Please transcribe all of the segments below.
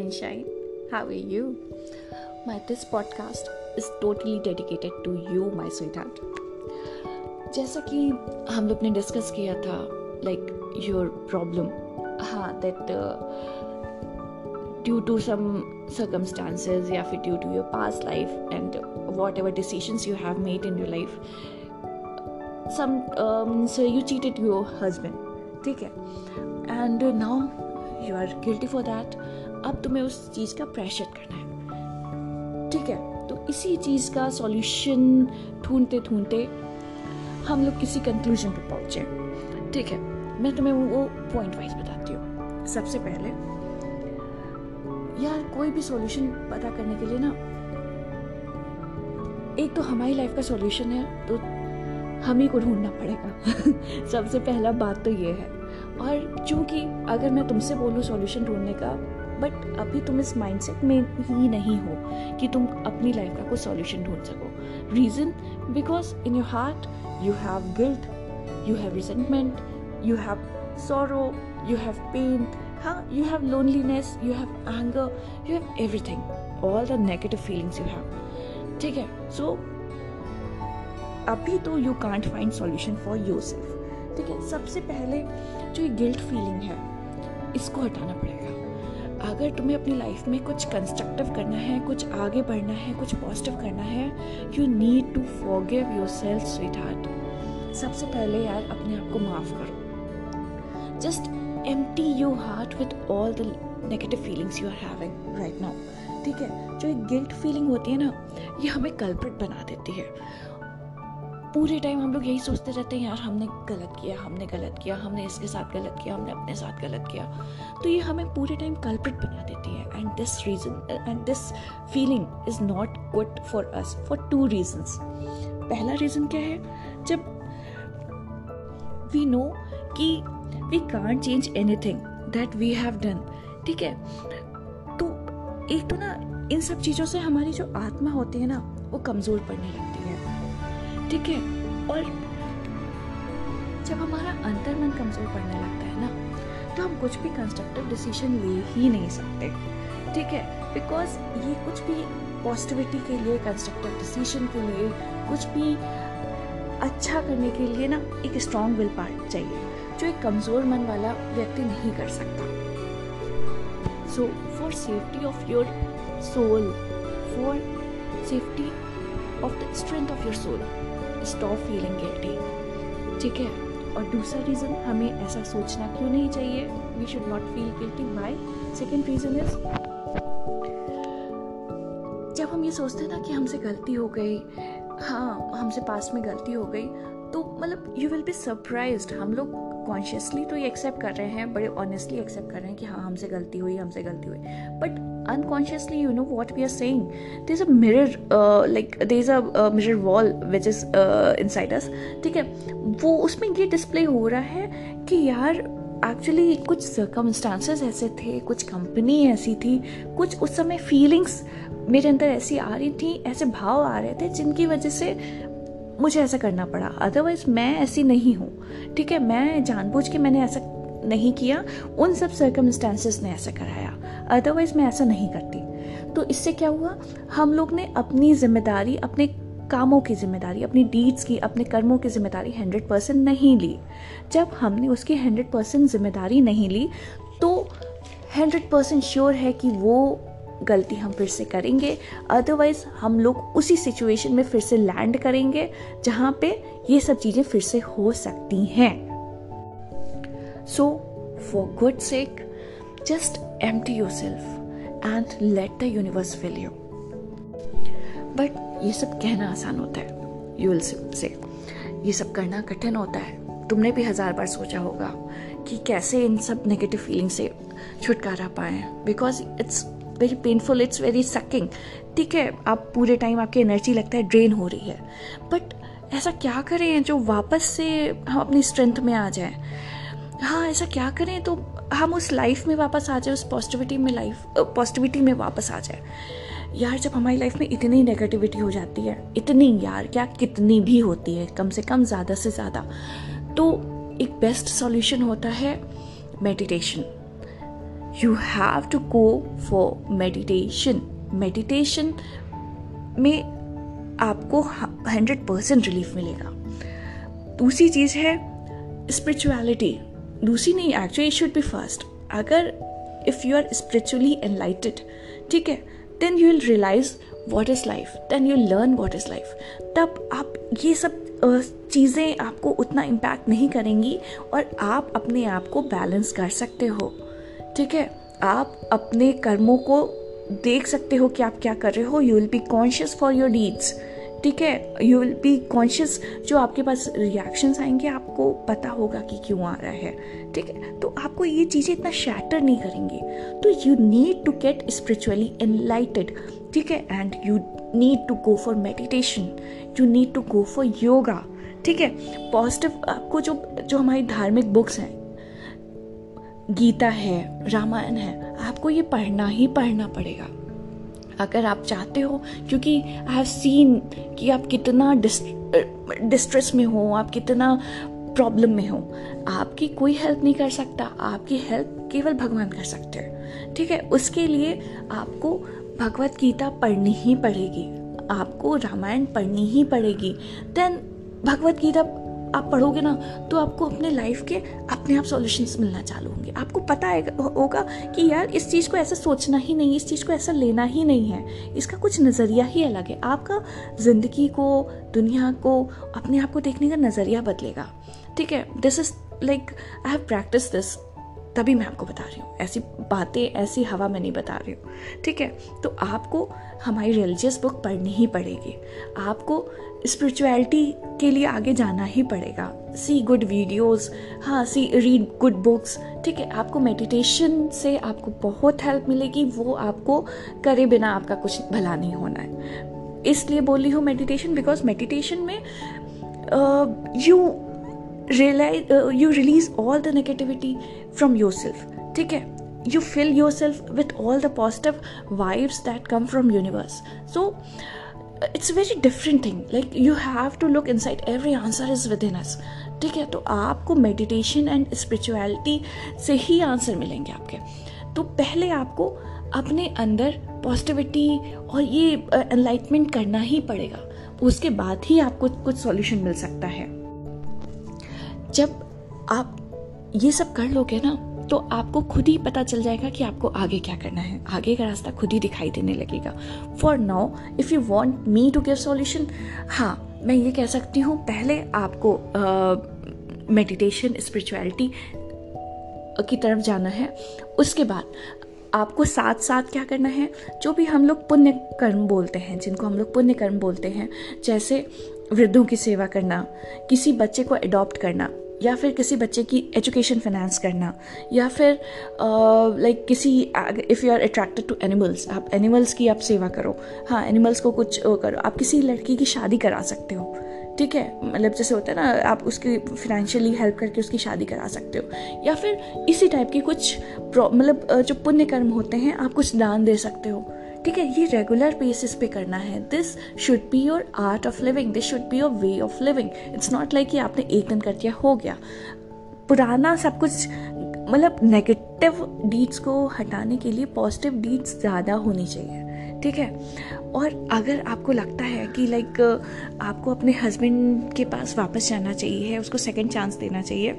sunshine. How are you? My this podcast is totally dedicated to you, my sweetheart. जैसा कि हम लोग ने डिस्कस किया था लाइक योर प्रॉब्लम हाँ that due to some circumstances या फिर due to your past life and whatever decisions you have made in your life some you cheated your husband ठीक है and now you are guilty for that अब तुम्हें उस चीज़ का pressure करना है। ठीक है? तो इसी चीज़ का सॉल्यूशन ढूंढते ढूंढते हम लोग किसी कंक्लूजन पे पहुँचे। ठीक है? मैं तुम्हें वो पॉइंट वाइज बताती हूँ। सबसे पहले, यार कोई भी सॉल्यूशन पता करने के लिए ना, एक तो हमारी लाइफ का सॉल्यूशन है तो हम ही को ढूंढना पड़ेगा। सबसे पहला बात तो ये है। और चूँकि अगर मैं तुमसे बोलूँ सॉल्यूशन ढूँढने का बट अभी तुम इस माइंडसेट में ही नहीं हो कि तुम अपनी लाइफ का कोई सॉल्यूशन ढूंढ सको। Reason because in your heart you have guilt you have resentment you have sorrow you have pain हाँ you have loneliness you have anger you have everything all the negative feelings you have ठीक है? So अभी तो you can't find solution for yourself ठीक है? सबसे पहले जो ये गिल्ट फीलिंग है, इसको हटाना पड़ेगा। अगर तुम्हें अपनी लाइफ में कुछ कंस्ट्रक्टिव करना है, कुछ आगे बढ़ना है, कुछ पॉजिटिव करना है you need to forgive yourself sweetheart सबसे पहले यार अपने आप को माफ़ करो। Just empty your heart with all the negative feelings you are having right now ठीक है? जो एक गिल्ट फीलिंग होती है ना, ये हमें कल्प्रिट बना देती है। पूरे टाइम हम लोग यही सोचते रहते हैं, यार, हमने गलत किया, हमने गलत किया, हमने इसके साथ गलत किया, हमने अपने साथ गलत किया। तो ये हमें पूरे टाइम कल्प्रिट बना देती है। And this reason and this feeling is not good for us for two reasons पहला रीजन क्या है? जब वी नो कि we can't change anything that we have done ठीक है? तो एक तो ना, इन सब चीज़ों से हमारी जो आत्मा होती है ना, वो कमज़ोर पड़ने लगती है। ठीक है। और जब हमारा अंतर मन कमज़ोर पड़ने लगता है ना तो हम कुछ भी कंस्ट्रक्टिव डिसीज़न ले ही नहीं सकते। ठीक है? बिकॉज़ ये कुछ भी पॉजिटिविटी के लिए कंस्ट्रक्टिव डिसीज़न के लिए, कुछ भी अच्छा करने के लिए ना, एक स्ट्रॉन्ग विल पार्ट चाहिए, जो एक कमज़ोर मन वाला व्यक्ति नहीं कर सकता। So for safety of your soul for safety of the strength of your soul stop feeling guilty ठीक है? और दूसरा रीज़न हमें ऐसा सोचना क्यों नहीं चाहिए? We should not feel guilty why second reason is जब हम ये सोचते हैं ना कि हमसे गलती हो गई हाँ हमसे पास में गलती हो गई तो मतलब यू विल बी सरप्राइज़ हम लोग कॉन्शियसली तो ये एक्सेप्ट कर रहे हैं, बड़े ऑनेस्टली एक्सेप्ट कर रहे हैं कि हाँ हमसे गलती हुई, हमसे गलती हुई. But unconsciously you know what we are saying. There's a mirror uh, like there's a uh, mirror wall which is uh, inside us. ठीक है? वो उसमें ये डिस्प्ले हो रहा है कि यार एक्चुअली कुछ सर्कमस्टांसेस ऐसे थे कुछ कंपनी ऐसी थी कुछ उस समय फीलिंग्स मेरे अंदर ऐसी आ रही थी ऐसे भाव आ रहे थे जिनकी वजह से मुझे ऐसा करना पड़ा। अदरवाइज़ मैं ऐसी नहीं हूँ। ठीक है? मैं जानबूझ के मैंने ऐसा नहीं किया, उन सब सर्कमस्टांसेस ने ऐसा कराया। अदरवाइज़ मैं ऐसा नहीं करती। तो इससे क्या हुआ? हम लोग ने अपनी ज़िम्मेदारी, अपने कामों की ज़िम्मेदारी, अपनी डीड्स की, अपने कर्मों की ज़िम्मेदारी हंड्रेड परसेंट नहीं ली। जब हमने उसकी हंड्रेड परसेंट ज़िम्मेदारी नहीं ली तो हंड्रेड परसेंट श्योर है कि वो गलती हम फिर से करेंगे। अदरवाइज़ हम लोग उसी सिचुएशन में फिर से लैंड करेंगे, जहाँ पे ये सब चीज़ें फिर से हो सकती हैं। So for good sake just empty yourself and let the universe fill you. But ये सब कहना आसान होता है यू विल से ये सब करना कठिन होता है। तुमने भी हज़ार बार सोचा होगा कि कैसे इन सब नेगेटिव फीलिंग से छुटकारा पाए। Because it's very painful it's very sucking ठीक है, आप पूरे टाइम आपकी एनर्जी लगता है ड्रेन हो रही है। बट ऐसा क्या करें जो वापस से हम अपनी स्ट्रेंथ में आ जाए? हाँ ऐसा क्या करें? तो हम उस लाइफ में वापस आ जाए, उस पॉजिटिविटी में लाइफ पॉजिटिविटी में वापस आ जाए। यार, जब हमारी लाइफ में इतनी नेगेटिविटी हो जाती है, इतनी यार, क्या कितनी भी होती है, कम से कम ज़्यादा से ज़्यादा तो एक बेस्ट सॉल्यूशन होता है meditation you have to go for meditation meditation में आपको हंड्रेड परसेंट रिलीफ मिलेगा। दूसरी चीज़ है स्पिरिचुअलिटी दूसरी नहीं एक्चुअली शुड बी फ़र्स्ट अगर if you are spiritually enlightened ठीक है then you will realise what is life then you learn what is life तब आप ये सब चीज़ें आपको उतना इम्पैक्ट नहीं करेंगी और आप अपने आप को बैलेंस कर सकते हो। ठीक है, आप अपने कर्मों को देख सकते हो कि आप क्या कर रहे हो। You will be conscious for your deeds ठीक है यू विल बी कॉन्शियस जो आपके पास रिएक्शंस आएँगे, आपको पता होगा कि क्यों आ रहा है, ठीक है? तो आपको ये चीज़ें इतना शैटर नहीं करेंगी। तो you need to get spiritually enlightened ठीक है? And you need to go for meditation you need to go for yoga ठीक है? पॉजिटिव आपको जो जो हमारी धार्मिक बुक्स हैं, गीता है, रामायण है, आपको ये पढ़ना ही पढ़ना पड़ेगा। अगर आप चाहते हो, क्योंकि आई हैव सीन कि आप कितना डिस्ट्रेस में हो, आप कितना प्रॉब्लम में हो। आपकी कोई हेल्प नहीं कर सकता, आपकी हेल्प केवल भगवान कर सकते हैं। ठीक है? उसके लिए आपको भगवत गीता पढ़नी ही पड़ेगी। आपको रामायण पढ़नी ही पड़ेगी। देन भगवत गीता आप पढ़ोगे ना तो आपको अपने लाइफ के अपने आप सॉल्यूशंस मिलना चालू होंगे। आपको पता है होगा कि यार, इस चीज़ को ऐसा सोचना ही नहीं, इस चीज़ को ऐसा लेना ही नहीं है। इसका कुछ नज़रिया ही अलग है। आपका ज़िंदगी को, दुनिया को, अपने आप को देखने का नज़रिया बदलेगा। ठीक है? This is like I have practice this तभी मैं आपको बता रही हूँ। ऐसी बातें, ऐसी हवा में नहीं बता रही हूँ। ठीक है? तो आपको हमारी रिलीजियस बुक पढ़नी ही पड़ेगी। आपको स्पिरिचुअलिटी के लिए आगे जाना ही पड़ेगा। सी गुड वीडियोस हाँ सी रीड गुड बुक्स ठीक है? आपको मेडिटेशन से आपको बहुत हेल्प मिलेगी। वो आपको करे बिना आपका कुछ भला नहीं होना है। इसलिए बोल रही हूँ मेडिटेशन बिकॉज़ मेडिटेशन में you realise you release all the the from yourself ठीक है? You feel yourself with all the positive vibes that come from universe so it's very different thing like you have to look inside every answer is within us ठीक है? तो आपको meditation and spirituality से ही answer मिलेंगे आपके. तो पहले आपको अपने अंदर पॉजिटिविटी और ये एनलाइटमेंट करना ही पड़ेगा. उसके बाद ही आपको कुछ सॉल्यूशन मिल सकता है. जब आप ये सब कर लोगे ना तो आपको खुद ही पता चल जाएगा कि आपको आगे क्या करना है। आगे का रास्ता खुद ही दिखाई देने लगेगा। For now if you want me to give solution हाँ मैं ये कह सकती हूँ पहले आपको मेडिटेशन uh, स्पिरिचुअलिटी की तरफ़ जाना है। उसके बाद आपको साथ साथ क्या करना है जो भी हम लोग पुण्य कर्म बोलते हैं जिनको हम लोग पुण्य कर्म बोलते हैं जैसे वृद्धों की सेवा करना किसी बच्चे को अडॉप्ट करना या फिर किसी बच्चे की एजुकेशन फाइनेंस करना या फिर लाइक uh, like, किसी if you are attracted to animals आप एनिमल्स की आप सेवा करो। हाँ एनिमल्स को कुछ करो। आप किसी लड़की की शादी करा सकते हो। ठीक है? मतलब जैसे होता है ना आप उसकी फिनेंशियली हेल्प करके उसकी शादी करा सकते हो। या फिर इसी टाइप की कुछ मतलब जो पुण्य कर्म होते हैं आप कुछ दान दे सकते हो। ठीक है, ये रेगुलर बेसिस पे करना है। This should be your art of living this should be your way of living it's not like कि आपने एक दिन कर दिया, हो गया। पुराना सब कुछ मतलब नेगेटिव डीड्स को हटाने के लिए पॉजिटिव डीड्स ज़्यादा होनी चाहिए, ठीक है? और अगर आपको लगता है कि लाइक आपको अपने हस्बैंड के पास वापस जाना चाहिए, उसको सेकंड चांस देना चाहिए,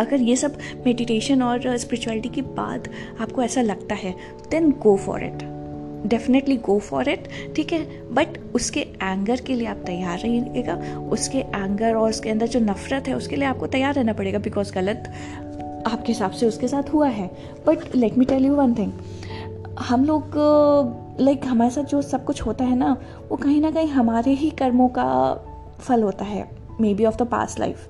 अगर ये सब मेडिटेशन और स्पिरिचुअलिटी के बाद आपको ऐसा लगता है then go for it definitely go for it ठीक है? बट उसके एंगर के लिए आप तैयार रहिएगा। उसके एंगर और उसके अंदर जो नफरत है उसके लिए आपको तैयार रहना पड़ेगा बिकॉज़ गलत आपके हिसाब से उसके साथ हुआ है। But let me tell you one thing हम लोग लाइक like, हमारे साथ जो सब कुछ होता है ना वो कहीं ना कहीं हमारे ही कर्मों का फल होता है maybe of the past life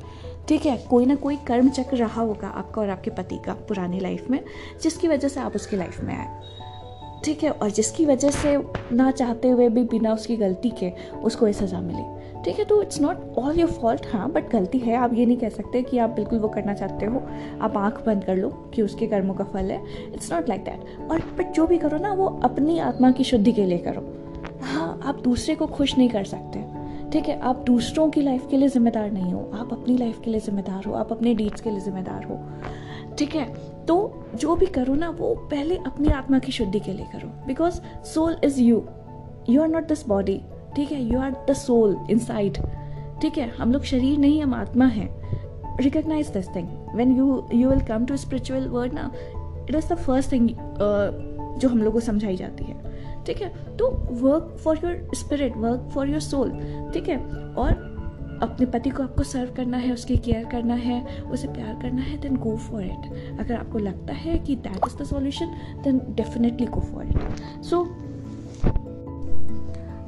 ठीक है? कोई ना कोई कर्म चक्र रहा होगा आपका और आपके पति का पुरानी लाइफ में जिसकी वजह से आप उसकी लाइफ में आए। ठीक है, और जिसकी वजह से ना चाहते हुए भी बिना उसकी गलती के उसको ये सज़ा मिली। ठीक है तो it's not all your fault हाँ बट गलती है। आप ये नहीं कह सकते कि आप बिल्कुल वो करना चाहते हो। आप आँख बंद कर लो कि उसके कर्मों का फल है। इट्स नॉट लाइक दैट और बट जो भी करो ना, वो अपनी आत्मा की शुद्धि के लिए करो। हाँ आप दूसरे को खुश नहीं कर सकते। ठीक है, आप दूसरों की लाइफ के लिए जिम्मेदार नहीं हो। आप अपनी लाइफ के लिए जिम्मेदार हो। आप अपने डीड्स के लिए जिम्मेदार हो। ठीक है तो जो भी करो ना, वो पहले अपनी आत्मा की शुद्धि के लिए करो। Because soul is you you are not this body ठीक है? You are the soul inside ठीक है? हम लोग शरीर नहीं, हम आत्मा हैं। Recognise this thing when you you will come to spiritual world ना it is the first thing जो हम लोग को समझाई जाती है। ठीक है? तो work for your spirit work for your soul ठीक है? और अपने पति को आपको सर्व करना है, उसकी केयर करना है, उसे प्यार करना है देन गो फॉर इट अगर आपको लगता है कि that is the solution then definitely go for it so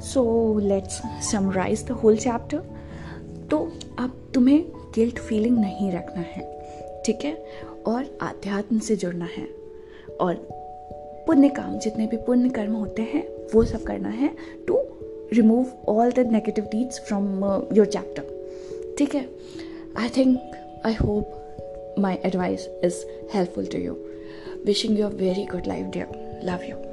so let's summarise the whole chapter तो अब तुम्हें गिल्ट फीलिंग नहीं रखना है, ठीक है? और आध्यात्म से जुड़ना है, और पुण्य काम, जितने भी पुण्य कर्म होते हैं, वो सब करना है to remove all the negative deeds from uh, your chapter. take care i think i hope my advice is helpful to you. Wishing you a very good life dear. Love you.